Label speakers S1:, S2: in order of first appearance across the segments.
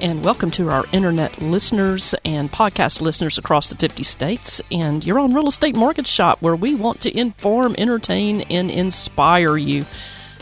S1: and welcome to our internet listeners and podcast listeners across the 50 states. And you're on Real Estate Mortgage Shop, where we want to inform, entertain, and inspire you.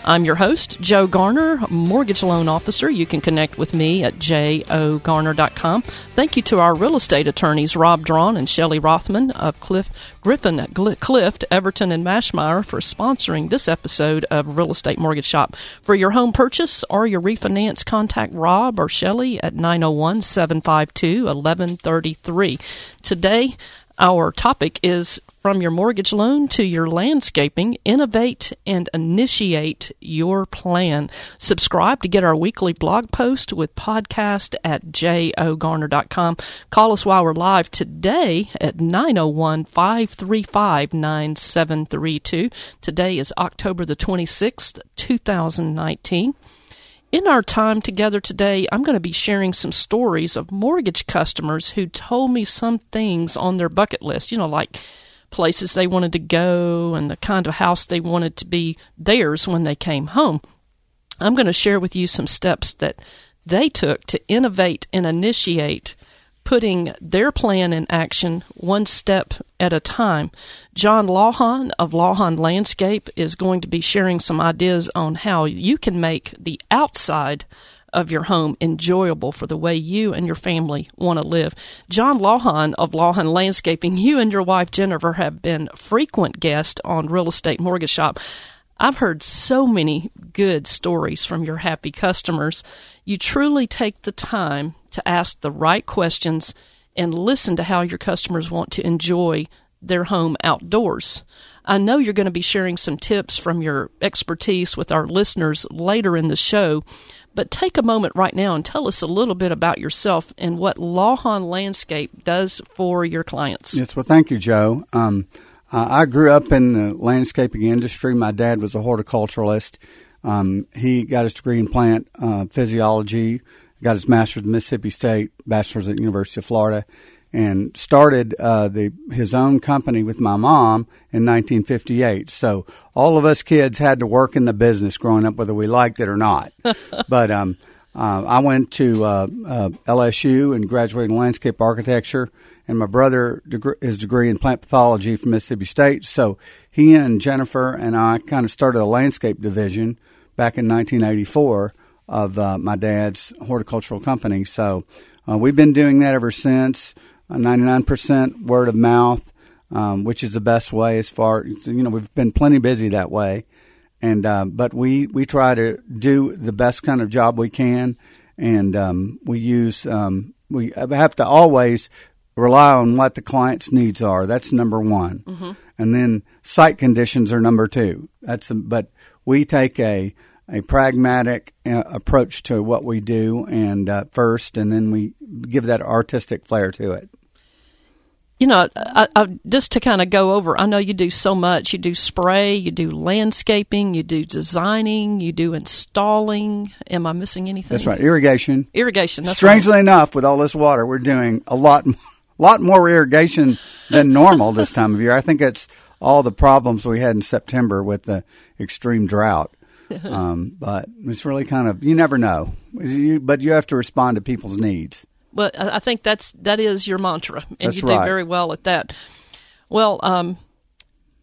S1: I'm your host, Joe Garner, mortgage loan officer. You can connect with me at jogarner.com. Thank you to our real estate attorneys, Rob Drawn and Shelley Rothman of Cliff Griffin Clift, Everton, and Mashmeyer for sponsoring this episode of Real Estate Mortgage Shop. For your home purchase or your refinance, contact Rob or Shelley at 901 752 1133. Today, our topic is from your mortgage loan to your landscaping, innovate and initiate your plan. Subscribe to get our weekly blog post with podcast at jogarner.com. Call us while we're live today at 901 535 9732. Today is October the 26th, 2019. In our time together today, I'm going to be sharing some stories of mortgage customers who told me some things on their bucket list, you know, like places they wanted to go and the kind of house they wanted to be theirs when they came home. I'm going to share with you some steps that they took to innovate and initiate putting their plan in action one step at a time. John Lawhon of Lawhon Landscape is going to be sharing some ideas on how you can make the outside of your home enjoyable for the way you and your family want to live. John Lawhon of Lawhon Landscaping, you and your wife Jennifer have been frequent guests on Real Estate Mortgage Shop. I've heard so many good stories from your happy customers. You truly take the time to ask the right questions and listen to how your customers want to enjoy their home outdoors. I know you're going to be sharing some tips from your expertise with our listeners later in the show, but take a moment right now and tell us a little bit about yourself and what Lawhon Landscape does for your clients.
S2: Yes, well, thank you, Joe. Um, uh, I grew up in the landscaping industry. My dad was a horticulturalist. Um, he got his degree in plant uh, physiology, got his master's at Mississippi State, bachelor's at University of Florida, and started uh, the his own company with my mom in 1958. So all of us kids had to work in the business growing up, whether we liked it or not. but um, uh, I went to uh, uh LSU and graduated in landscape architecture, and my brother deg- his degree in plant pathology from Mississippi State. So he and Jennifer and I kind of started a landscape division back in 1984 of uh, my dad's horticultural company. So uh, we've been doing that ever since. 99% word of mouth, um, which is the best way as far you know we've been plenty busy that way, and uh, but we we try to do the best kind of job we can, and um, we use um, we have to always rely on what the client's needs are. That's number one, mm-hmm. and then site conditions are number two. That's but we take a a pragmatic uh, approach to what we do and uh, first, and then we give that artistic flair to it.
S1: You know, I, I, just to kind of go over, I know you do so much. You do spray, you do landscaping, you do designing, you do installing. Am I missing anything?
S2: That's right. Irrigation.
S1: Irrigation. That's
S2: Strangely
S1: right.
S2: enough, with all this water, we're doing a lot, lot more irrigation than normal this time of year. I think it's all the problems we had in September with the extreme drought. um, but it's really kind of you never know, you, but you have to respond to people's needs.
S1: Well, I think that's that is your mantra, and
S2: that's
S1: you
S2: right.
S1: do very well at that. Well, um,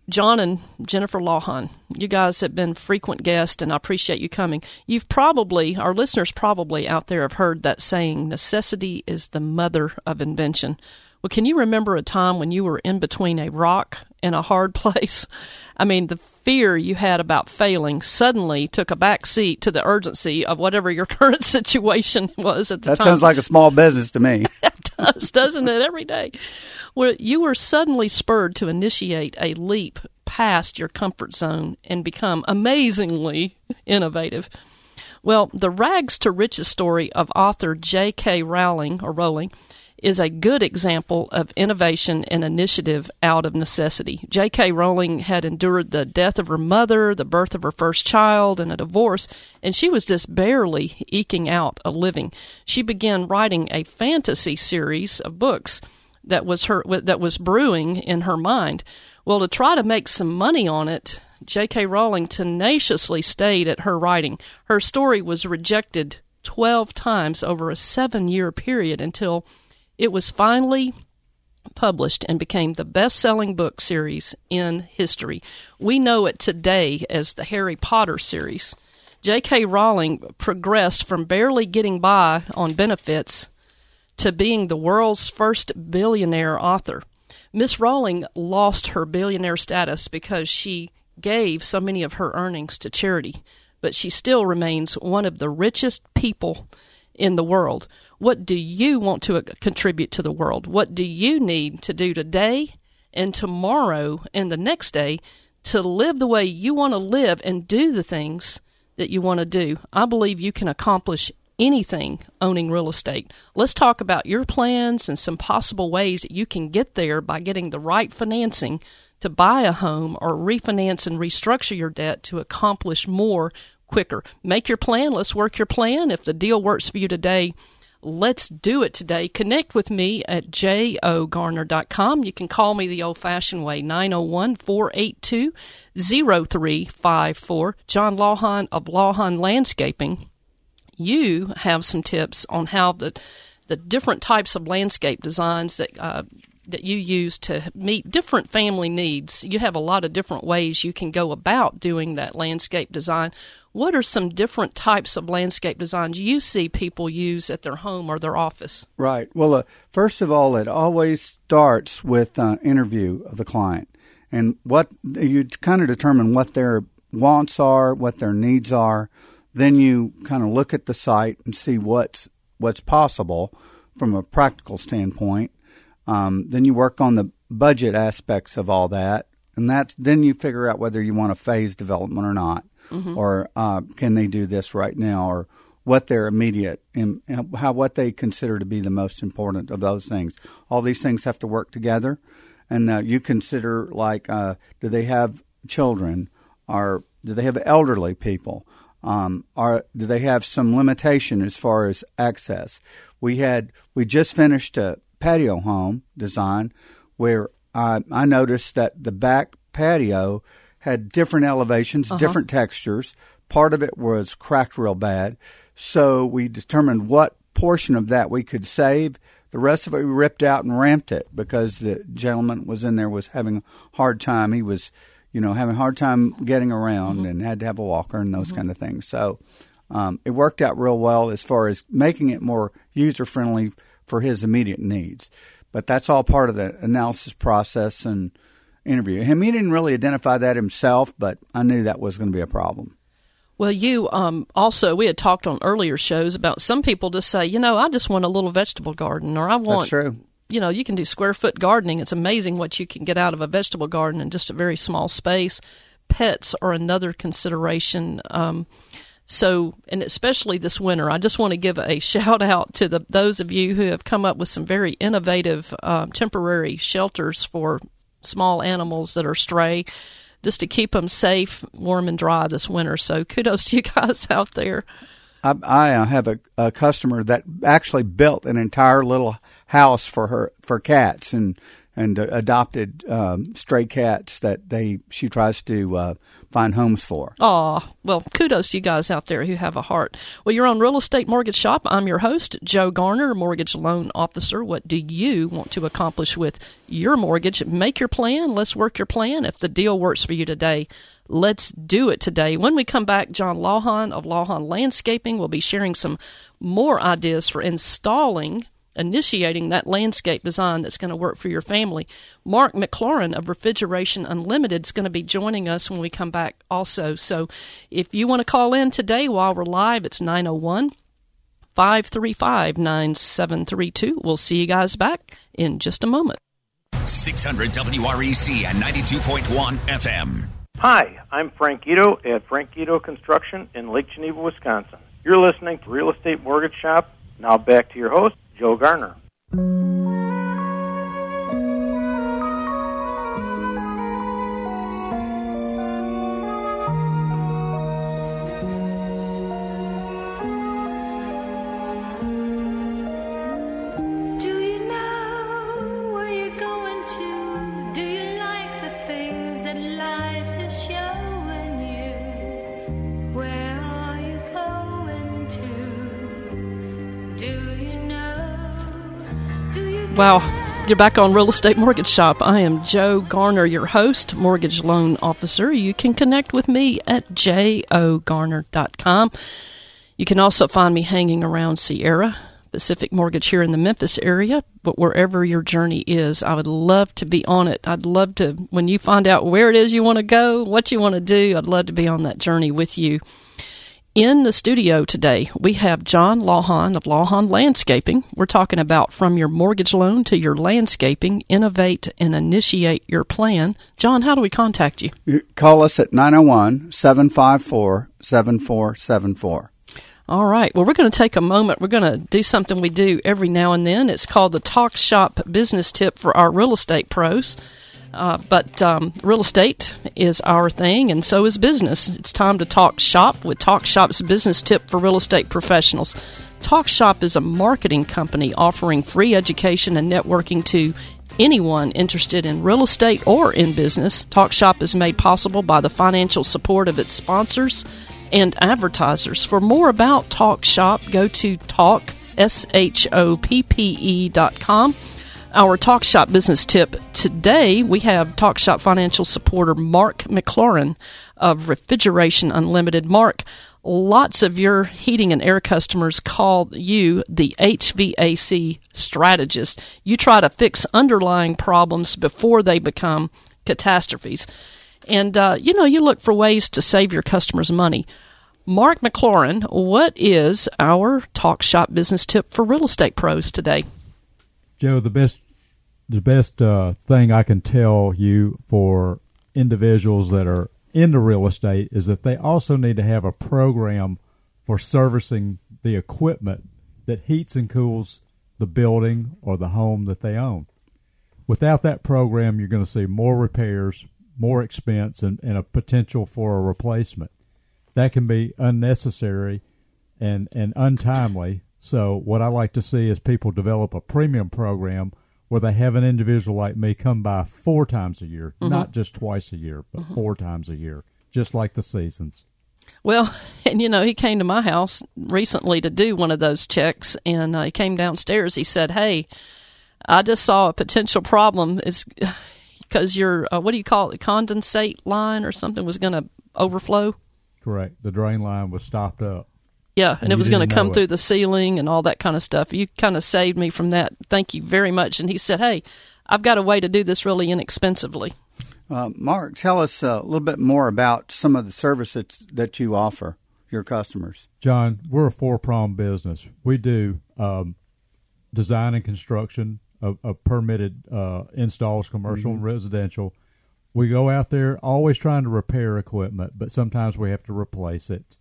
S1: John and Jennifer Lawhon, you guys have been frequent guests, and I appreciate you coming. You've probably, our listeners probably out there have heard that saying, necessity is the mother of invention. Well, can you remember a time when you were in between a rock and a hard place? I mean, the fear you had about failing suddenly took a back seat to the urgency of whatever your current situation was at the
S2: that
S1: time.
S2: That sounds like a small business to me.
S1: it does, doesn't it? Every day. Where you were suddenly spurred to initiate a leap past your comfort zone and become amazingly innovative. Well, the rags to riches story of author J.K. Rowling or Rowling is a good example of innovation and initiative out of necessity. J.K. Rowling had endured the death of her mother, the birth of her first child, and a divorce, and she was just barely eking out a living. She began writing a fantasy series of books that was her that was brewing in her mind. Well, to try to make some money on it, J.K. Rowling tenaciously stayed at her writing. Her story was rejected 12 times over a seven year period until it was finally published and became the best selling book series in history. We know it today as the Harry Potter series. J.K. Rowling progressed from barely getting by on benefits to being the world's first billionaire author. Miss Rowling lost her billionaire status because she gave so many of her earnings to charity, but she still remains one of the richest people in the world. What do you want to uh, contribute to the world? What do you need to do today and tomorrow and the next day to live the way you want to live and do the things that you want to do? I believe you can accomplish anything owning real estate. Let's talk about your plans and some possible ways that you can get there by getting the right financing to buy a home or refinance and restructure your debt to accomplish more quicker. Make your plan. Let's work your plan. If the deal works for you today, let's do it today. Connect with me at jogarner.com. You can call me the old fashioned way, 901 482 0354. John Lawhon of Lawhon Landscaping. You have some tips on how the the different types of landscape designs that uh, that you use to meet different family needs. You have a lot of different ways you can go about doing that landscape design. What are some different types of landscape designs you see people use at their home or their office?
S2: Right. Well, uh, first of all, it always starts with an uh, interview of the client, and what you kind of determine what their wants are, what their needs are. Then you kind of look at the site and see what's what's possible from a practical standpoint um, then you work on the budget aspects of all that, and that's then you figure out whether you want a phase development or not, mm-hmm. or uh, can they do this right now, or what their immediate and how what they consider to be the most important of those things. All these things have to work together, and uh, you consider like uh, do they have children, or do they have elderly people? Um, do they have some limitation as far as access? We had we just finished a patio home design where I noticed that the back patio had different elevations, uh-huh. different textures. Part of it was cracked real bad. So we determined what portion of that we could save. The rest of it we ripped out and ramped it because the gentleman was in there was having a hard time. He was, you know, having a hard time getting around mm-hmm. and had to have a walker and those mm-hmm. kind of things. So um, it worked out real well as far as making it more user friendly for his immediate needs. But that's all part of the analysis process and interview. Him, he didn't really identify that himself, but I knew that was going to be a problem.
S1: Well, you um, also we had talked on earlier shows about some people just say, you know, I just want a little vegetable garden, or I want.
S2: That's true.
S1: You know, you can do square foot gardening. It's amazing what you can get out of a vegetable garden in just a very small space. Pets are another consideration. Um, so, and especially this winter, I just want to give a shout out to the those of you who have come up with some very innovative um, temporary shelters for small animals that are stray, just to keep them safe, warm, and dry this winter. So, kudos to you guys out there.
S2: I, uh, have a, a customer that actually built an entire little house for her for cats and and uh, adopted um, stray cats that they she tries to uh, find homes for.
S1: Oh, well, kudos to you guys out there who have a heart. Well, you're on Real Estate Mortgage Shop. I'm your host, Joe Garner, mortgage loan officer. What do you want to accomplish with your mortgage? Make your plan. Let's work your plan. If the deal works for you today, let's do it today. When we come back, John Lawhon of Lawhon Landscaping will be sharing some more ideas for installing initiating that landscape design that's going to work for your family. Mark McLaurin of Refrigeration Unlimited is going to be joining us when we come back also. So if you want to call in today while we're live, it's 901 535 9732. We'll see you guys back in just a moment.
S3: 600 WREC and 92.1 FM.
S4: Hi, I'm Frank Ito at Frank Ito Construction in Lake Geneva, Wisconsin. You're listening to Real Estate Mortgage Shop. Now back to your host, Joe Garner.
S1: Wow. You're back on Real Estate Mortgage Shop. I am Joe Garner, your host, mortgage loan officer. You can connect with me at jogarner.com. You can also find me hanging around Sierra Pacific Mortgage here in the Memphis area. But wherever your journey is, I would love to be on it. I'd love to, when you find out where it is you want to go, what you want to do, I'd love to be on that journey with you. In the studio today, we have John Lawhon of Lawhon Landscaping. We're talking about from your mortgage loan to your landscaping, innovate and initiate your plan. John, how do we contact you?
S2: You call us at 901 754 7474.
S1: All right. Well, we're going to take a moment. We're going to do something we do every now and then. It's called the Talk Shop Business Tip for our real estate pros. Uh, but um, real estate is our thing, and so is business. It's time to talk shop with Talk Shop's business tip for real estate professionals. Talk Shop is a marketing company offering free education and networking to anyone interested in real estate or in business. Talk Shop is made possible by the financial support of its sponsors and advertisers. For more about Talk Shop, go to talk dot com. Our Talk Shop business tip today, we have Talk Shop financial supporter Mark McLaurin of Refrigeration Unlimited. Mark, lots of your heating and air customers call you the HVAC strategist. You try to fix underlying problems before they become catastrophes. And, uh, you know, you look for ways to save your customers money. Mark McLaurin, what is our Talk Shop business tip for real estate pros today?
S5: Joe, the best the best uh, thing I can tell you for individuals that are into real estate is that they also need to have a program for servicing the equipment that heats and cools the building or the home that they own. Without that program, you're going to see more repairs, more expense, and, and a potential for a replacement. That can be unnecessary and, and untimely. So, what I like to see is people develop a premium program where they have an individual like me come by four times a year, not just twice a year, but four times a year, just like the seasons.
S1: Well, and you know, he came to my house recently to do one of those checks, and uh, he came downstairs. He said, "Hey, I just saw a potential problem. It's because your uh, what do you call it, condensate line or something was going to overflow."
S5: Correct. The drain line was stopped up.
S1: Yeah, and
S5: And
S1: it was going to come
S5: it.
S1: through the ceiling and all that kind of stuff. You kind of saved me from that. Thank you very much. And he said, "Hey, I've got a way to do this really inexpensively."
S2: Uh, Mark, tell us uh, a little bit more about some of the services that you offer your customers.
S5: John, we're a four pronged business. We do um, design and construction of, of permitted uh, installs, commercial and residential. We go out there always trying to repair equipment, but sometimes we have to replace it.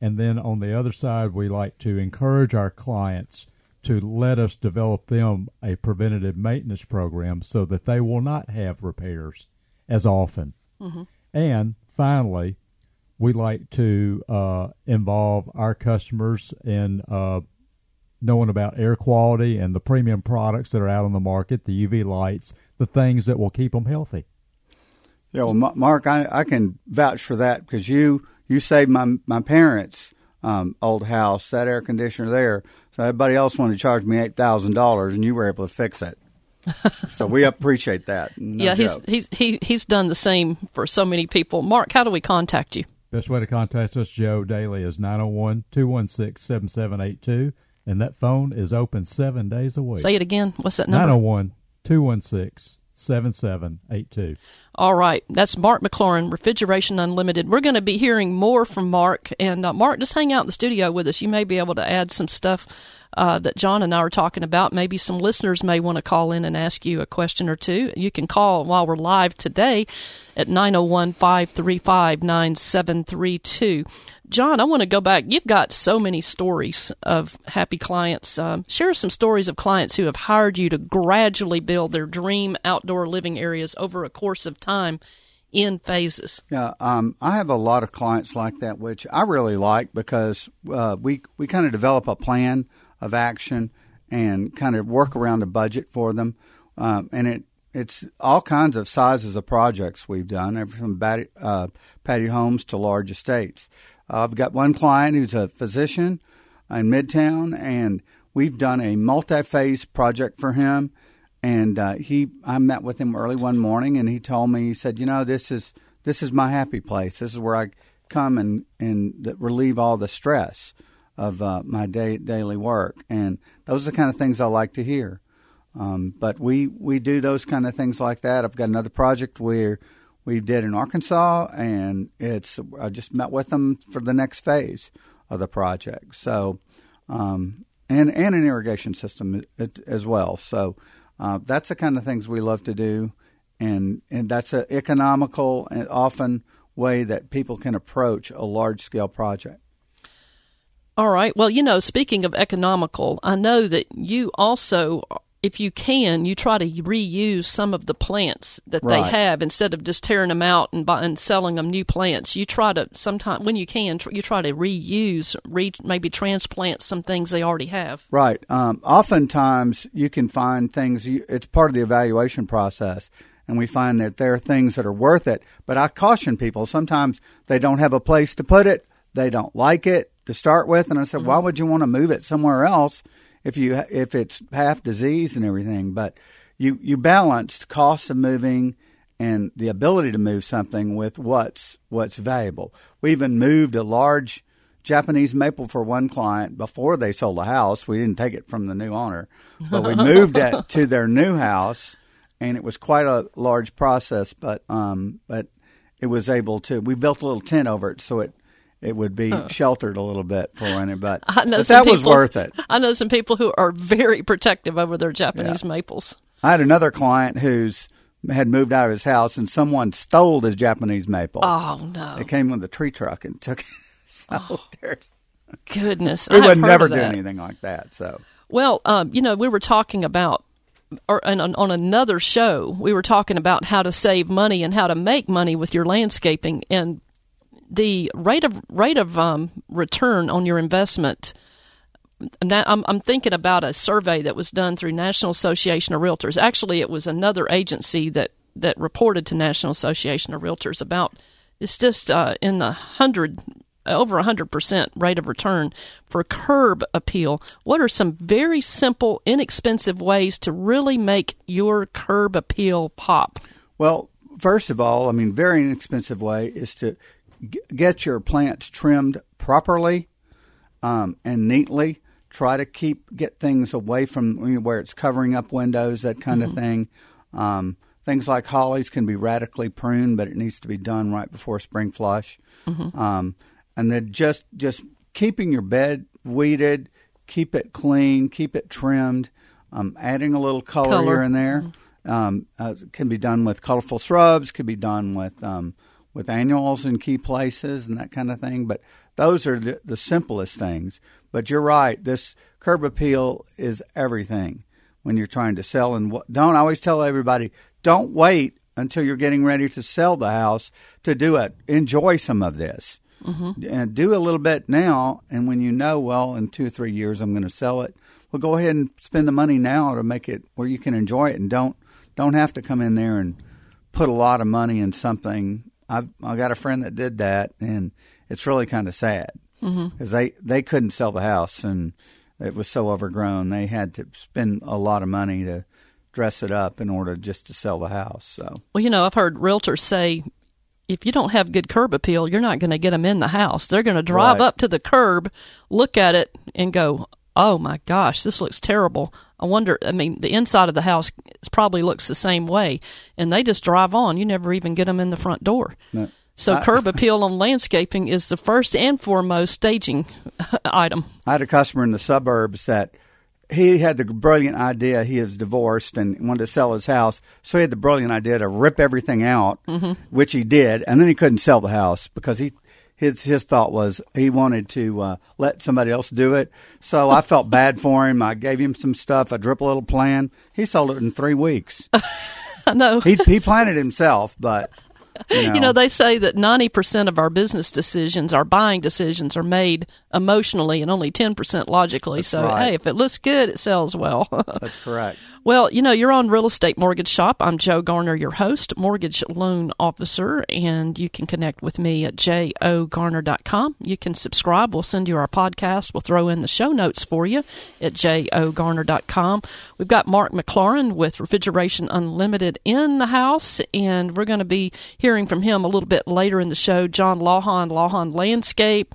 S5: And then on the other side, we like to encourage our clients to let us develop them a preventative maintenance program so that they will not have repairs as often. And finally, we like to uh, involve our customers in uh, knowing about air quality and the premium products that are out on the market, the UV lights, the things that will keep them healthy.
S2: Yeah, well, Mark, I, I can vouch for that because you you saved my my parents' um, old house that air conditioner there. So everybody else wanted to charge me eight thousand dollars, and you were able to fix it. so we appreciate that. No
S1: yeah, he's he's he, he's done the same for so many people. Mark, how do we contact you?
S5: Best way to contact us, Joe, daily is 901 216 7782. And that phone is open seven days a week.
S1: Say it again. What's that number?
S5: 901 216 7782.
S1: All right, that's Mark McLaurin, Refrigeration Unlimited. We're going to be hearing more from Mark, and uh, Mark, just hang out in the studio with us. You may be able to add some stuff uh, that John and I are talking about. Maybe some listeners may want to call in and ask you a question or two. You can call while we're live today at 901 535 9732. John, I want to go back. You've got so many stories of happy clients. Um, share some stories of clients who have hired you to gradually build their dream outdoor living areas over a course of time in phases.
S2: Yeah, um, I have a lot of clients like that, which I really like because uh, we we kind of develop a plan of action and kind of work around a budget for them, um, and it it's all kinds of sizes of projects we've done, everything from patio, uh, patio homes to large estates. I've got one client who's a physician in Midtown, and we've done a multi-phase project for him and uh, he, I met with him early one morning, and he told me, he said, "You know, this is this is my happy place. This is where I come and and relieve all the stress of uh, my day, daily work." And those are the kind of things I like to hear. Um, but we we do those kind of things like that. I've got another project where we did in Arkansas, and it's I just met with them for the next phase of the project. So, um, and and an irrigation system as well. So uh, that's the kind of things we love to do, and and that's an economical and often way that people can approach a large scale project.
S1: All right. Well, you know, speaking of economical, I know that you also, if you can, you try to reuse some of the plants that
S2: Right.
S1: they have instead of just tearing them out and, buy, and selling them new plants. You try to sometimes when you can, tr- you try to reuse, re, maybe transplant some things they already have.
S2: Right. Um, oftentimes, you can find things. You, it's part of the evaluation process, and we find that there are things that are worth it. But I caution people. Sometimes they don't have a place to put it. They don't like it to start with, and I said, why would you want to move it somewhere else if you if it's half disease and everything? But you you balance cost of moving and the ability to move something with what's what's valuable. We even moved a large Japanese maple for one client before they sold the house. We didn't take it from the new owner, but we moved it to their new house, and it was quite a large process. But um, but it was able to. We built a little tent over it so it it would be sheltered a little bit for it. But,
S1: I know
S2: but that was worth it.
S1: I know some people who are very protective over their Japanese maples.
S2: I had another client who's had moved out of his house, and someone stole his Japanese maple.
S1: Oh no!
S2: They came with a tree truck and took it. So there's,
S1: Goodness,
S2: we would never do anything like that. So
S1: Well, um, you know, we were talking about, or on, on another show, we were talking about how to save money and how to make money with your landscaping, and the rate of rate of um, return on your investment. I'm, I'm thinking about a survey that was done through National Association of Realtors. Actually, it was another agency that that reported to National Association of Realtors about it's just uh, in the hundred over a hundred percent rate of return for curb appeal. What are some very simple, inexpensive ways to really make your curb appeal pop?
S2: Well, first of all, I mean, very inexpensive way is to g- get your plants trimmed properly um, and neatly. Try to keep get things away from where it's covering up windows, that kind of thing. Um, things like hollies can be radically pruned, but it needs to be done right before spring flush. Um, and then just just keeping your bed weeded, keep it clean, keep it trimmed, um, adding a little color,
S1: Color.
S2: here and there. Um, uh, can be done with colorful shrubs, could be done with um, with annuals in key places and that kind of thing. But those are the, the simplest things. But you're right. This curb appeal is everything when you're trying to sell. And what, don't always tell everybody, don't wait until you're getting ready to sell the house to do it. Enjoy some of this. Mm-hmm. And do a little bit now, and when you know, well, in two or three years I'm going to sell it, well, go ahead and spend the money now to make it where you can enjoy it, and don't don't have to come in there and put a lot of money in something. I've I got a friend that did that, and it's really kind of sad mm-hmm. because they they couldn't sell the house, and it was so overgrown. They had to spend a lot of money to dress it up in order just to sell the house. So
S1: Well, you know, I've heard realtors say if you don't have good curb appeal, you're not going to get them in the house. They're going to drive
S2: Right.
S1: up to the curb, look at it, and go, "Oh my gosh, this looks terrible." I wonder. I mean, the inside of the house probably looks the same way, and they just drive on. You never even get them in the front door.
S2: No.
S1: So, curb appeal on landscaping is the first and foremost staging item.
S2: I had a customer in the suburbs that he had the brilliant idea. He is divorced and wanted to sell his house, so he had the brilliant idea to rip everything out, mm-hmm. which he did, and then he couldn't sell the house because he his his thought was he wanted to uh, let somebody else do it. So I felt bad for him. I gave him some stuff. I drew up a little plan. He sold it in three weeks.
S1: I know.
S2: he he planned it himself, but you know,
S1: You know, they say that 90% of our business decisions, our buying decisions, are made emotionally and only 10% logically. so,
S2: right.
S1: hey, if it looks good, it sells well.
S2: that's correct.
S1: Well, you know, you're on Real Estate Mortgage Shop. I'm Joe Garner, your host, mortgage loan officer, and you can connect with me at jogarner.com. You can subscribe. We'll send you our podcast. We'll throw in the show notes for you at jogarner.com. We've got Mark McLaurin with Refrigeration Unlimited in the house, and we're going to be hearing from him a little bit later in the show. John Lawhon, Lawhon Landscape.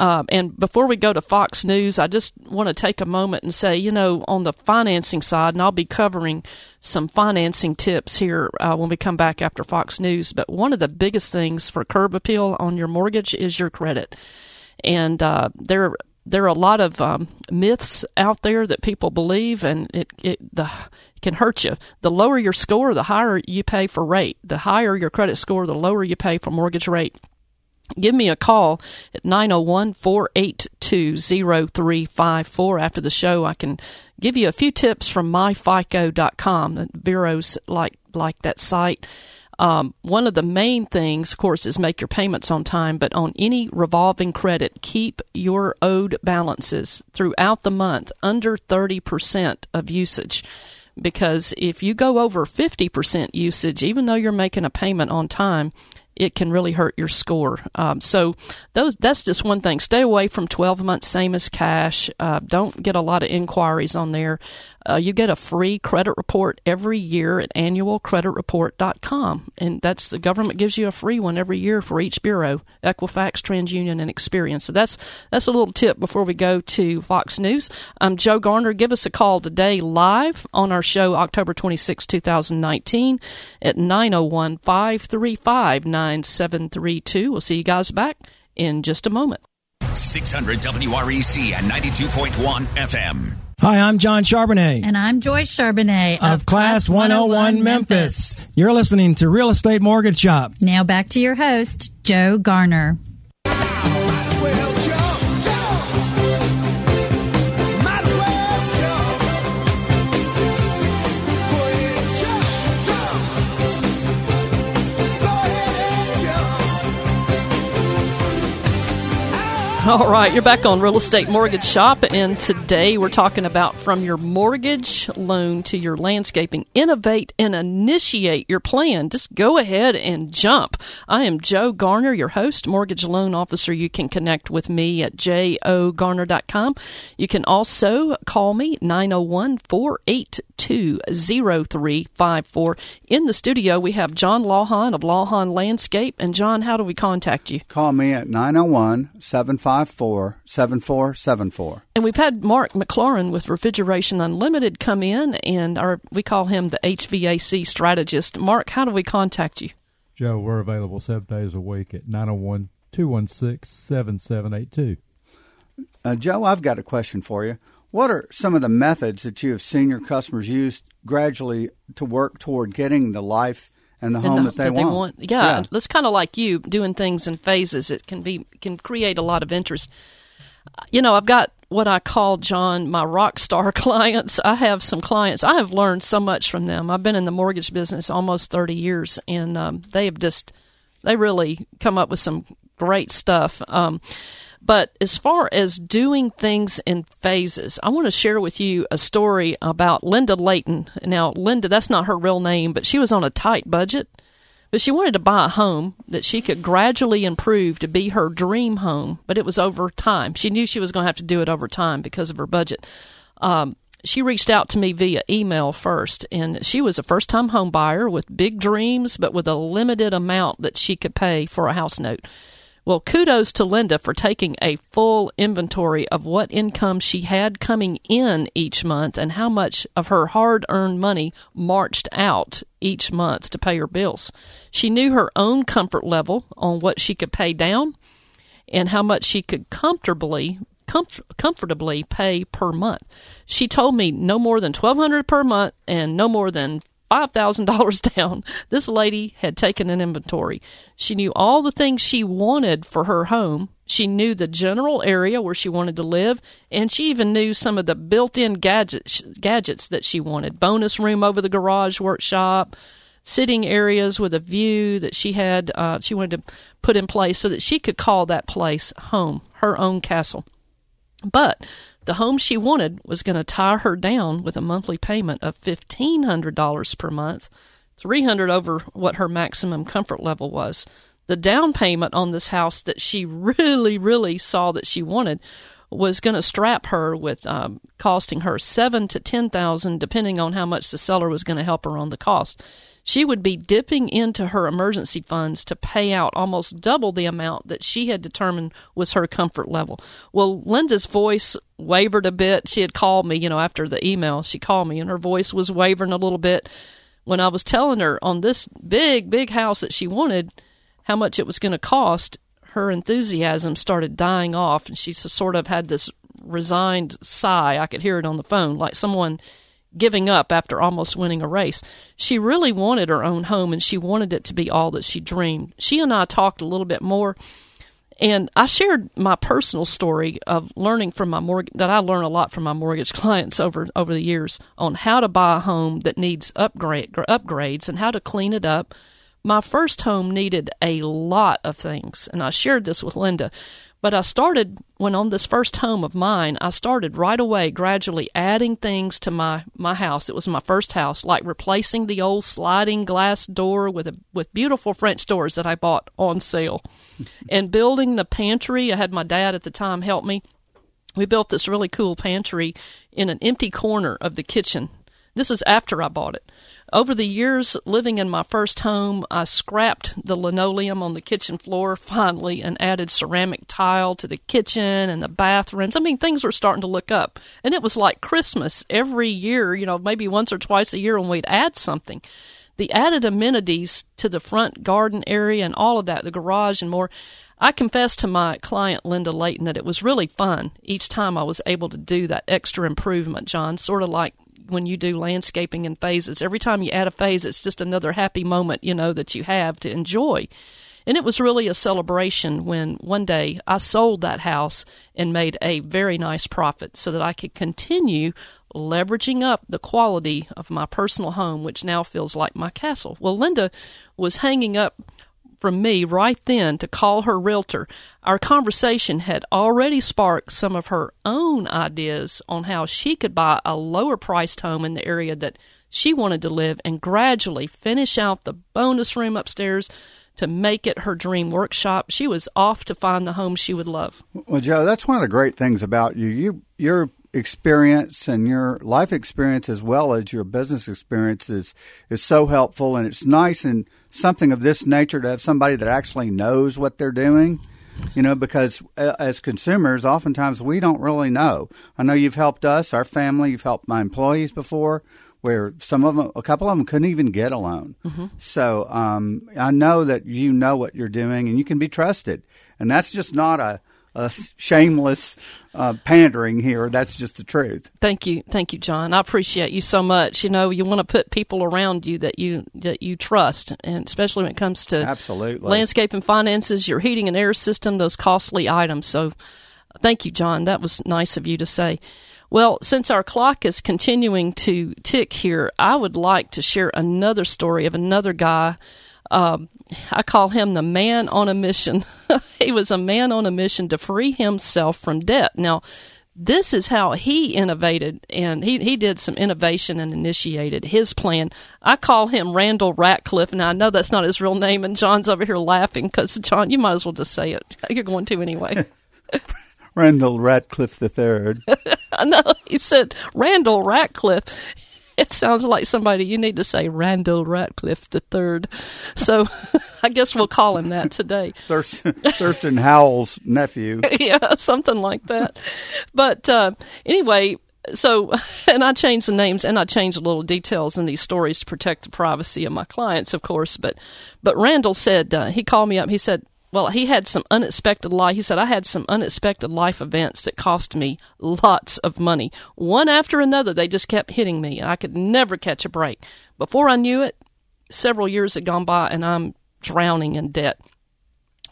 S1: Um, and before we go to Fox News, I just want to take a moment and say, you know, on the financing side, and I'll be covering some financing tips here uh, when we come back after Fox News. But one of the biggest things for curb appeal on your mortgage is your credit, and uh, there there are a lot of um, myths out there that people believe, and it it the can hurt you. The lower your score, the higher you pay for rate. The higher your credit score, the lower you pay for mortgage rate give me a call at 901-482-0354 after the show i can give you a few tips from myfico.com the bureaus like like that site. Um, one of the main things of course is make your payments on time but on any revolving credit keep your owed balances throughout the month under 30% of usage. Because if you go over 50% usage even though you're making a payment on time it can really hurt your score. Um, so those that's just one thing. Stay away from 12 months same as cash. Uh, don't get a lot of inquiries on there. Uh, you get a free credit report every year at annualcreditreport.com, and that's the government gives you a free one every year for each bureau: Equifax, TransUnion, and Experian. So that's that's a little tip before we go to Fox News. I'm Joe Garner. Give us a call today live on our show, October 26, 2019, at 901 535 9732. We'll see you guys back in just a moment.
S3: 600 WREC and 92.1 FM.
S6: Hi, I'm John Charbonnet
S7: And I'm Joyce Charbonnet
S6: of Class 101 Memphis. You're listening to Real Estate Mortgage Shop.
S7: Now back to your host, Joe Garner.
S1: All right, you're back on Real Estate Mortgage Shop, and today we're talking about from your mortgage loan to your landscaping. Innovate and initiate your plan. Just go ahead and jump. I am Joe Garner, your host, mortgage loan officer. You can connect with me at jogarner.com. You can also call me 901 482 0354. In the studio, we have John Lawhon of Lawhon Landscape. And, John, how do we contact you?
S2: Call me at 901 754 7474.
S1: And we've had Mark McLaurin with Refrigeration Unlimited come in, and our we call him the HVAC strategist. Mark, how do we contact you?
S5: Joe, we're available seven days a week at 901 216 7782.
S2: Uh, Joe, I've got a question for you. What are some of the methods that you have seen your customers use gradually to work toward getting the life and the home
S1: And
S2: that they want?
S1: Yeah, that's kind of like you doing things in phases. It can be can create a lot of interest. You know, I've got what I call John my rock star clients. I have some clients. I have learned so much from them. I've been in the mortgage business almost thirty years, and um, they have just they really come up with some great stuff. Um, but as far as doing things in phases, I want to share with you a story about Linda Layton. Now, Linda, that's not her real name, but she was on a tight budget. But she wanted to buy a home that she could gradually improve to be her dream home, but it was over time. She knew she was going to have to do it over time because of her budget. Um, she reached out to me via email first, and she was a first time home buyer with big dreams, but with a limited amount that she could pay for a house note. Well, kudos to Linda for taking a full inventory of what income she had coming in each month and how much of her hard earned money marched out each month to pay her bills. She knew her own comfort level on what she could pay down and how much she could comfortably comf- comfortably pay per month. She told me no more than twelve hundred per month and no more than five thousand dollars down. This lady had taken an inventory. She knew all the things she wanted for her home. She knew the general area where she wanted to live, and she even knew some of the built-in gadgets gadgets that she wanted. Bonus room over the garage workshop, sitting areas with a view that she had. Uh, she wanted to put in place so that she could call that place home, her own castle. But the home she wanted was going to tie her down with a monthly payment of $1,500 per month, 300 over what her maximum comfort level was. The down payment on this house that she really, really saw that she wanted was going to strap her with um, costing her seven to ten thousand, depending on how much the seller was going to help her on the cost. She would be dipping into her emergency funds to pay out almost double the amount that she had determined was her comfort level. Well, Linda's voice wavered a bit. She had called me, you know, after the email. She called me, and her voice was wavering a little bit when I was telling her on this big, big house that she wanted how much it was going to cost her enthusiasm started dying off and she sort of had this resigned sigh. I could hear it on the phone, like someone giving up after almost winning a race. She really wanted her own home and she wanted it to be all that she dreamed. She and I talked a little bit more and I shared my personal story of learning from my mortgage that I learn a lot from my mortgage clients over over the years on how to buy a home that needs upgrade upgrades and how to clean it up my first home needed a lot of things, and I shared this with Linda. But I started when on this first home of mine, I started right away gradually adding things to my my house. It was my first house, like replacing the old sliding glass door with a with beautiful French doors that I bought on sale. and building the pantry, I had my dad at the time help me. We built this really cool pantry in an empty corner of the kitchen. This is after I bought it. Over the years living in my first home, I scrapped the linoleum on the kitchen floor finally and added ceramic tile to the kitchen and the bathrooms. I mean, things were starting to look up. And it was like Christmas every year, you know, maybe once or twice a year when we'd add something. The added amenities to the front garden area and all of that, the garage and more. I confessed to my client, Linda Layton, that it was really fun each time I was able to do that extra improvement, John, sort of like when you do landscaping in phases. Every time you add a phase, it's just another happy moment, you know, that you have to enjoy. And it was really a celebration when one day I sold that house and made a very nice profit so that I could continue leveraging up the quality of my personal home, which now feels like my castle. Well, Linda was hanging up from me right then to call her realtor. Our conversation had already sparked some of her own ideas on how she could buy a lower priced home in the area that she wanted to live and gradually finish out the bonus room upstairs to make it her dream workshop. She was off to find the home she would love.
S2: Well, Joe, that's one of the great things about you. You your experience and your life experience as well as your business experience is is so helpful and it's nice and something of this nature to have somebody that actually knows what they're doing. You know, because uh, as consumers, oftentimes we don't really know. I know you've helped us, our family, you've helped my employees before where some of them, a couple of them couldn't even get a loan. So um, I know that you know what you're doing and you can be trusted. And that's just not a, a shameless uh, pandering here. That's just the truth.
S1: Thank you, thank you, John. I appreciate you so much. You know, you want to put people around you that you that you trust, and especially when it comes to
S2: Absolutely.
S1: landscape and finances, your heating and air system, those costly items. So, thank you, John. That was nice of you to say. Well, since our clock is continuing to tick here, I would like to share another story of another guy. Um, I call him the man on a mission. he was a man on a mission to free himself from debt. Now, this is how he innovated and he, he did some innovation and initiated his plan. I call him Randall Ratcliffe, and I know that's not his real name, and John's over here laughing because, John, you might as well just say it. You're going to anyway.
S2: Randall Ratcliffe III.
S1: I know. He said Randall Ratcliffe. It sounds like somebody you need to say Randall Ratcliffe the third. So I guess we'll call him that today.
S2: Thurston, Thurston Howell's nephew.
S1: yeah, something like that. But uh, anyway, so and I changed the names and I changed the little details in these stories to protect the privacy of my clients, of course. But but Randall said uh, he called me up. He said, well, he had some unexpected life. He said, I had some unexpected life events that cost me lots of money. One after another, they just kept hitting me, and I could never catch a break. Before I knew it, several years had gone by, and I'm drowning in debt.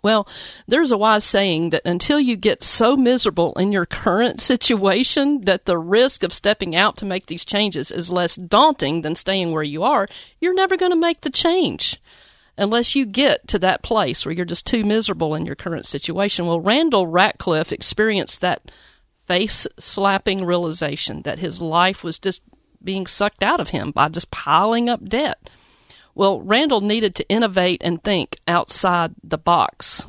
S1: Well, there's a wise saying that until you get so miserable in your current situation that the risk of stepping out to make these changes is less daunting than staying where you are, you're never going to make the change unless you get to that place where you're just too miserable in your current situation. Well, Randall Ratcliffe experienced that face slapping realization that his life was just being sucked out of him by just piling up debt. Well, Randall needed to innovate and think outside the box.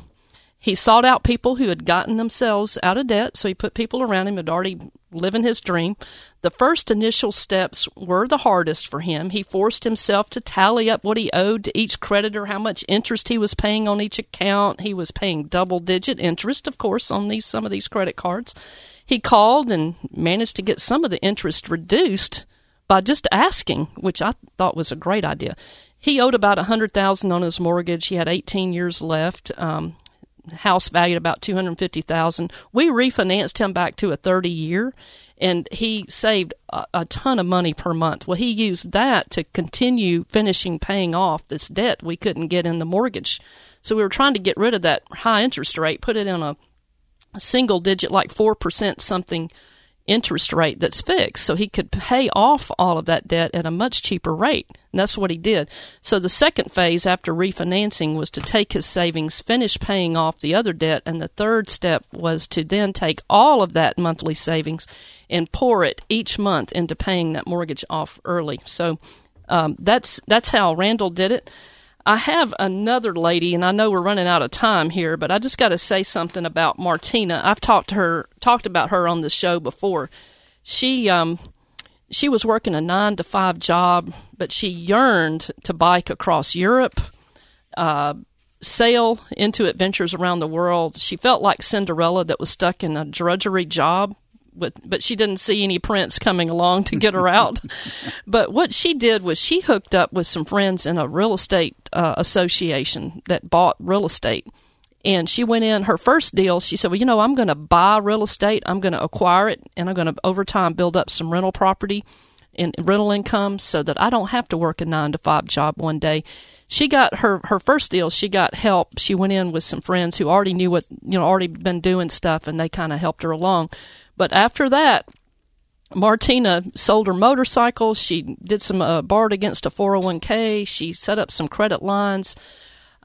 S1: He sought out people who had gotten themselves out of debt, so he put people around him who had already living his dream. The first initial steps were the hardest for him. He forced himself to tally up what he owed to each creditor, how much interest he was paying on each account. He was paying double digit interest, of course, on these some of these credit cards. He called and managed to get some of the interest reduced by just asking, which I thought was a great idea. He owed about a hundred thousand on his mortgage. He had 18 years left. Um, house valued about 250,000. We refinanced him back to a 30 year and he saved a, a, ton of money per month. Well, he used that to continue finishing paying off this debt we couldn't get in the mortgage. So we were trying to get rid of that high interest rate, put it in a, a single digit like 4% something interest rate that's fixed so he could pay off all of that debt at a much cheaper rate. And that's what he did. So the second phase after refinancing was to take his savings, finish paying off the other debt, and the third step was to then take all of that monthly savings and pour it each month into paying that mortgage off early. So um, that's that's how Randall did it. I have another lady, and I know we're running out of time here, but I just got to say something about Martina. I've talked to her, talked about her on the show before. She, um, she was working a nine to five job, but she yearned to bike across Europe, uh, sail into adventures around the world. She felt like Cinderella that was stuck in a drudgery job with, but she didn't see any prince coming along to get her out. but what she did was she hooked up with some friends in a real estate uh, association that bought real estate. And she went in her first deal. She said, "Well, you know, I'm going to buy real estate. I'm going to acquire it, and I'm going to over time build up some rental property and rental income, so that I don't have to work a nine to five job one day." She got her her first deal. She got help. She went in with some friends who already knew what you know, already been doing stuff, and they kind of helped her along. But after that, Martina sold her motorcycle. She did some uh, borrowed against a 401k. She set up some credit lines.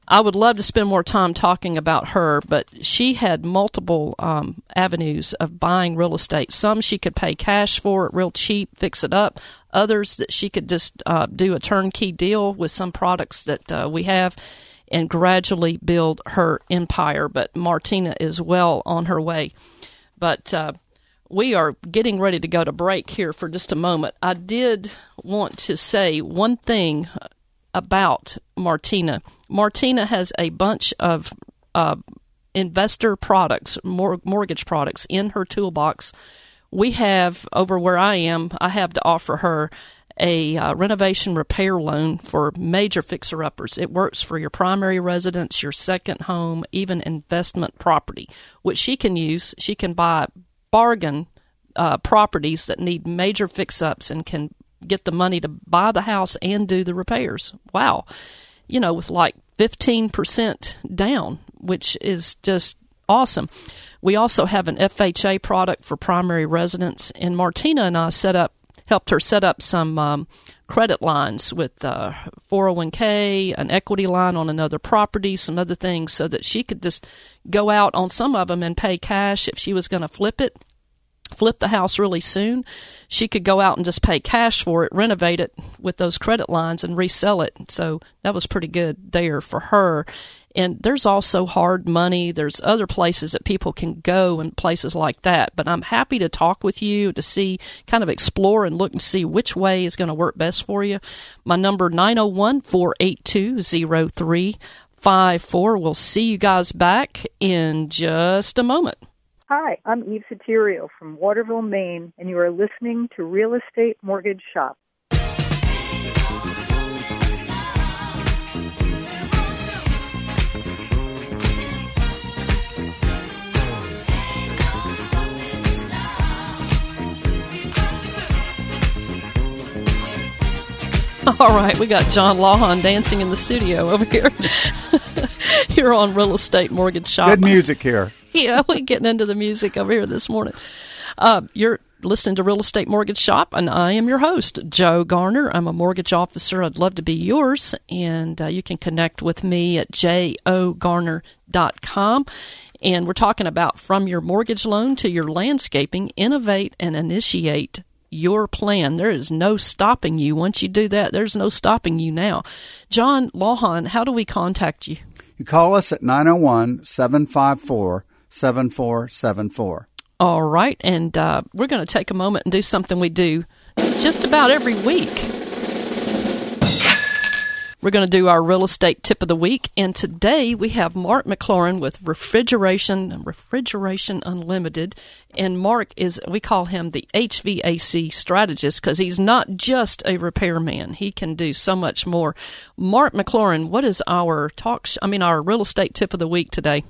S1: I would love to spend more time talking about her, but she had multiple um, avenues of buying real estate. Some she could pay cash for it real cheap, fix it up. Others that she could just uh, do a turnkey deal with some products that uh, we have and gradually build her empire. But Martina is well on her way. But uh, we are getting ready to go to break here for just a moment. I did want to say one thing about Martina. Martina has a bunch of uh, investor products, mor- mortgage products in her toolbox. We have over where I am, I have to offer her a uh, renovation repair loan for major fixer uppers. It works for your primary residence, your second home, even investment property, which she can use. She can buy bargain uh, properties that need major fix ups and can get the money to buy the house and do the repairs. Wow. You know, with like 15% down, which is just awesome. We also have an FHA product for primary residents, and Martina and I set up, helped her set up some um, credit lines with uh, 401k, an equity line on another property, some other things, so that she could just go out on some of them and pay cash if she was going to flip it flip the house really soon, she could go out and just pay cash for it, renovate it with those credit lines, and resell it. So that was pretty good there for her. And there's also hard money. There's other places that people can go and places like that. But I'm happy to talk with you to see, kind of explore and look and see which way is going to work best for you. My number 901 482 0354. We'll see you guys back in just a moment.
S8: Hi, I'm Eve Soterio from Waterville, Maine, and you are listening to Real Estate Mortgage Shop.
S1: All right, we got John Lawhon dancing in the studio over here. here on Real Estate Mortgage Shop.
S2: Good music here.
S1: yeah, we're getting into the music over here this morning. Uh, you're listening to Real Estate Mortgage Shop, and I am your host, Joe Garner. I'm a mortgage officer. I'd love to be yours, and uh, you can connect with me at jogarner.com. And we're talking about from your mortgage loan to your landscaping, innovate and initiate your plan. There is no stopping you. Once you do that, there's no stopping you now. John Lawhon, how do we contact you?
S2: You call us at 901 754 7474.
S1: All right, and uh, we're going to take a moment and do something we do just about every week. We're going to do our real estate tip of the week, and today we have Mark McLaurin with Refrigeration Refrigeration Unlimited, and Mark is we call him the HVAC strategist because he's not just a repairman; he can do so much more. Mark McLaurin, what is our talk? Sh- I mean, our real estate tip of the week today?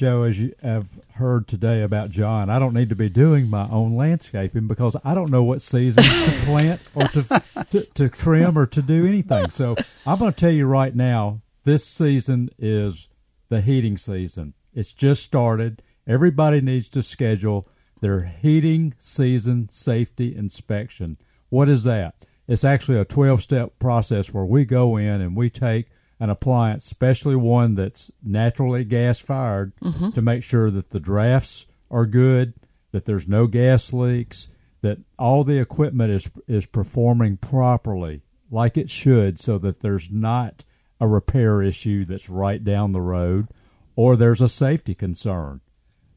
S5: Joe, as you have heard today about John, I don't need to be doing my own landscaping because I don't know what season to plant or to, to, to trim or to do anything. So I'm going to tell you right now, this season is the heating season. It's just started. Everybody needs to schedule their heating season safety inspection. What is that? It's actually a 12 step process where we go in and we take an appliance, especially one that's naturally gas fired, to make sure that the drafts are good, that there's no gas leaks, that all the equipment is is performing properly like it should, so that there's not a repair issue that's right down the road, or there's a safety concern.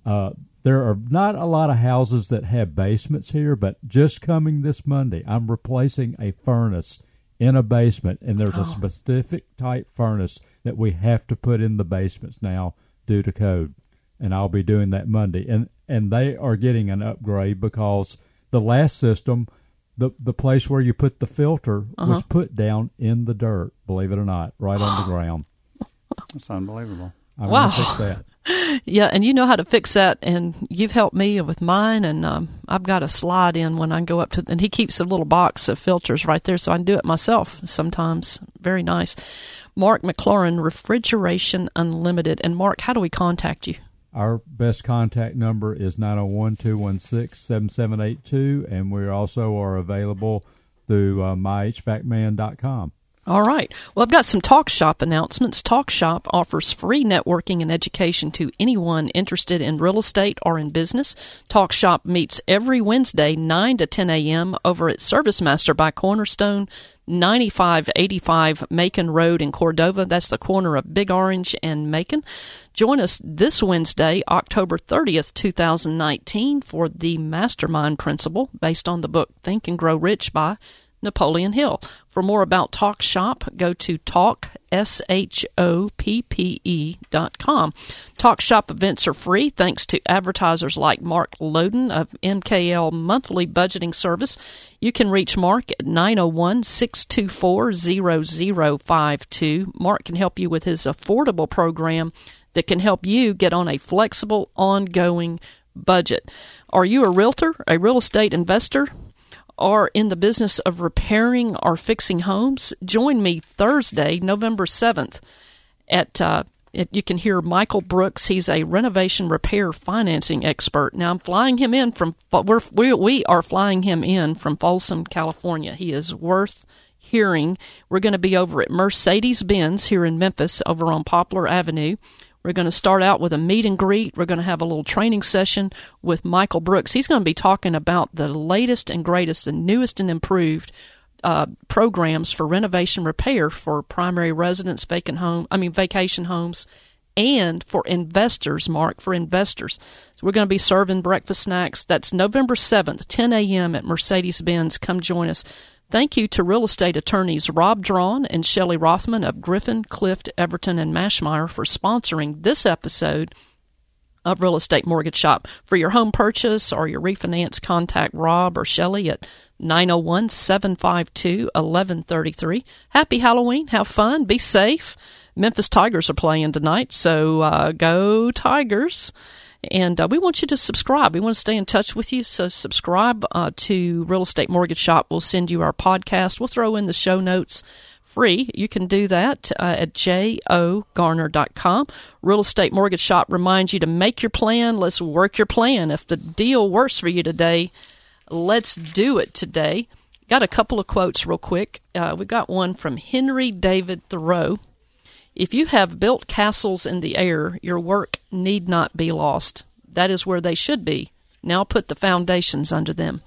S5: Uh, there are not a lot of houses that have basements here, but just coming this Monday, I'm replacing a furnace in a basement, and there's a oh. specific type furnace that we have to put in the basements now due to code, and I'll be doing that Monday. And and they are getting an upgrade because the last system, the the place where you put the filter uh-huh. was put down in the dirt. Believe it or not, right on the ground.
S2: That's unbelievable.
S5: I'm
S1: Wow.
S5: gonna fix that.
S1: Yeah, and you know how to fix that, and you've helped me with mine, and um, I've got a slide in when I go up to, and he keeps a little box of filters right there, so I can do it myself sometimes. Very nice. Mark McLaurin, Refrigeration Unlimited, and Mark, how do we contact you?
S5: Our best contact number is 901-216-7782, and we also are available through uh, myhvacman.com.
S1: All right. Well, I've got some Talk Shop announcements. Talk Shop offers free networking and education to anyone interested in real estate or in business. Talk Shop meets every Wednesday, 9 to 10 a.m. over at Service Master by Cornerstone, 9585 Macon Road in Cordova. That's the corner of Big Orange and Macon. Join us this Wednesday, October 30th, 2019, for the Mastermind Principle based on the book Think and Grow Rich by Napoleon Hill. For more about Talk Shop, go to talk s h o p p e dot com. Talk Shop events are free thanks to advertisers like Mark Loden of MKL Monthly Budgeting Service. You can reach Mark at 901-624-0052. Mark can help you with his affordable program that can help you get on a flexible, ongoing budget. Are you a realtor, a real estate investor? Are in the business of repairing or fixing homes, join me Thursday, November 7th at uh, it, you can hear Michael Brooks. He's a renovation repair financing expert. Now I'm flying him in from we're, we we are flying him in from Folsom, California. He is worth hearing. We're going to be over at Mercedes Benz here in Memphis, over on Poplar Avenue. We're going to start out with a meet and greet. We're going to have a little training session with Michael Brooks. He's going to be talking about the latest and greatest, the newest and improved uh, programs for renovation repair for primary residence, vacant home, I mean vacation homes, and for investors. Mark for investors. So we're going to be serving breakfast snacks. That's November seventh, 10 a.m. at Mercedes Benz. Come join us. Thank you to real estate attorneys Rob Drawn and Shelley Rothman of Griffin, Clift, Everton, and Maschmeyer for sponsoring this episode of Real Estate Mortgage Shop. For your home purchase or your refinance, contact Rob or Shelley at 901 752 1133. Happy Halloween. Have fun. Be safe. Memphis Tigers are playing tonight, so uh, go Tigers. And uh, we want you to subscribe. We want to stay in touch with you. So subscribe uh, to Real Estate Mortgage Shop. We'll send you our podcast. We'll throw in the show notes free. You can do that uh, at jogarner.com. Real Estate Mortgage Shop reminds you to make your plan. Let's work your plan. If the deal works for you today, let's do it today. Got a couple of quotes real quick. Uh, we got one from Henry David Thoreau. If you have built castles in the air, your work need not be lost. That is where they should be. Now put the foundations under them.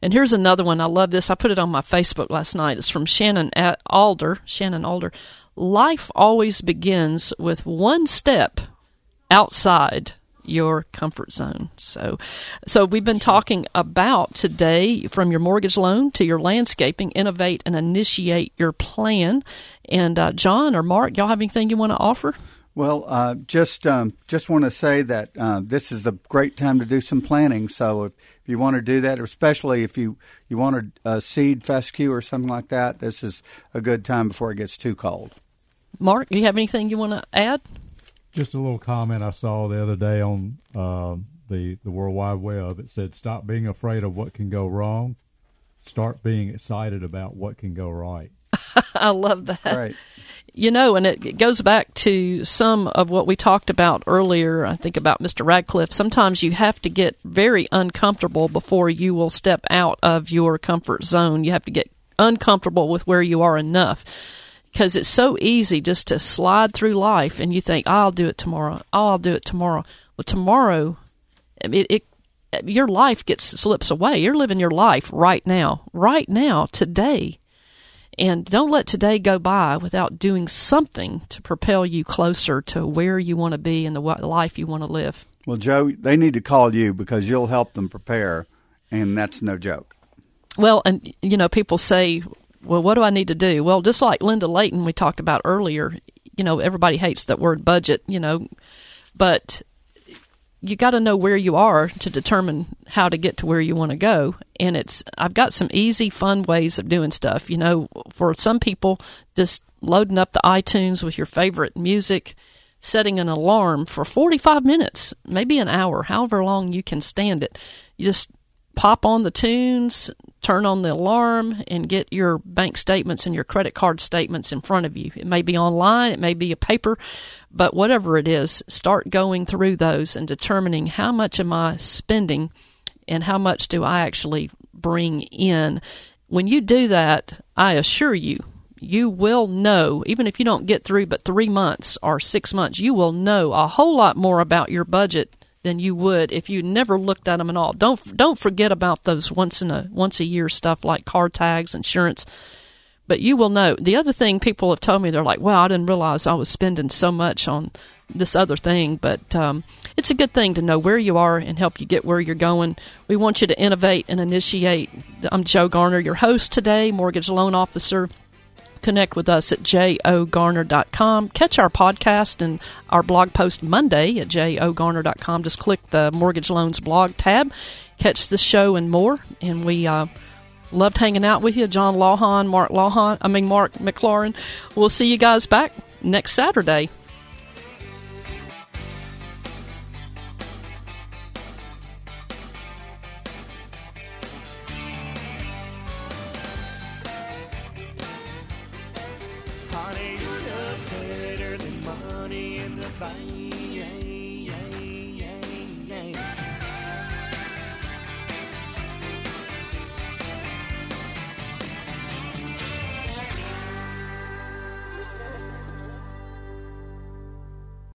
S1: And here's another one. I love this. I put it on my Facebook last night. It's from Shannon Alder. Shannon Alder. Life always begins with one step outside your comfort zone. So, so we've been talking about today from your mortgage loan to your landscaping, innovate and initiate your plan. And uh, John or Mark, y'all have anything you want to offer?
S2: Well, uh, just um, just want to say that uh, this is the great time to do some planning. So if, if you want to do that, especially if you you want to uh, seed fescue or something like that, this is a good time before it gets too cold.
S1: Mark, do you have anything you want to add?
S5: Just a little comment I saw the other day on uh, the the World Wide Web. It said, "Stop being afraid of what can go wrong. Start being excited about what can go right."
S1: I love that.
S2: Right.
S1: You know, and it goes back to some of what we talked about earlier. I think about Mr. Radcliffe. Sometimes you have to get very uncomfortable before you will step out of your comfort zone. You have to get uncomfortable with where you are enough because it's so easy just to slide through life and you think, I'll do it tomorrow. Oh, I'll do it tomorrow. Well, tomorrow, it, it your life gets slips away. You're living your life right now, right now, today. And don't let today go by without doing something to propel you closer to where you want to be and the life you want to live.
S2: Well, Joe, they need to call you because you'll help them prepare, and that's no joke.
S1: Well, and you know, people say, "Well, what do I need to do?" Well, just like Linda Layton we talked about earlier, you know, everybody hates that word budget, you know, but you got to know where you are to determine how to get to where you want to go. And it's I've got some easy, fun ways of doing stuff. You know, for some people, just loading up the iTunes with your favorite music, setting an alarm for 45 minutes, maybe an hour, however long you can stand it. You just pop on the tunes, turn on the alarm, and get your bank statements and your credit card statements in front of you. It may be online, it may be a paper, but whatever it is, start going through those and determining how much am I spending and how much do I actually bring in. When you do that, I assure you, you will know, even if you don't get through but three months or six months, you will know a whole lot more about your budget than you would if you never looked at them at all. Don't don't forget about those once in a once a year stuff like car tags, insurance. But you will know. The other thing people have told me, they're like, "Well, I didn't realize I was spending so much on this other thing." But um, it's a good thing to know where you are and help you get where you're going. We want you to innovate and initiate. I'm Joe Garner, your host today, mortgage loan officer connect with us at jogarner.com. Catch our podcast and our blog post Monday at jogarner.com. Just click the Mortgage Loans blog tab. Catch the show and more. And we uh, loved hanging out with you, John Lawhon, Mark Lawhon, I mean, Mark McLaurin. We'll see you guys back next Saturday.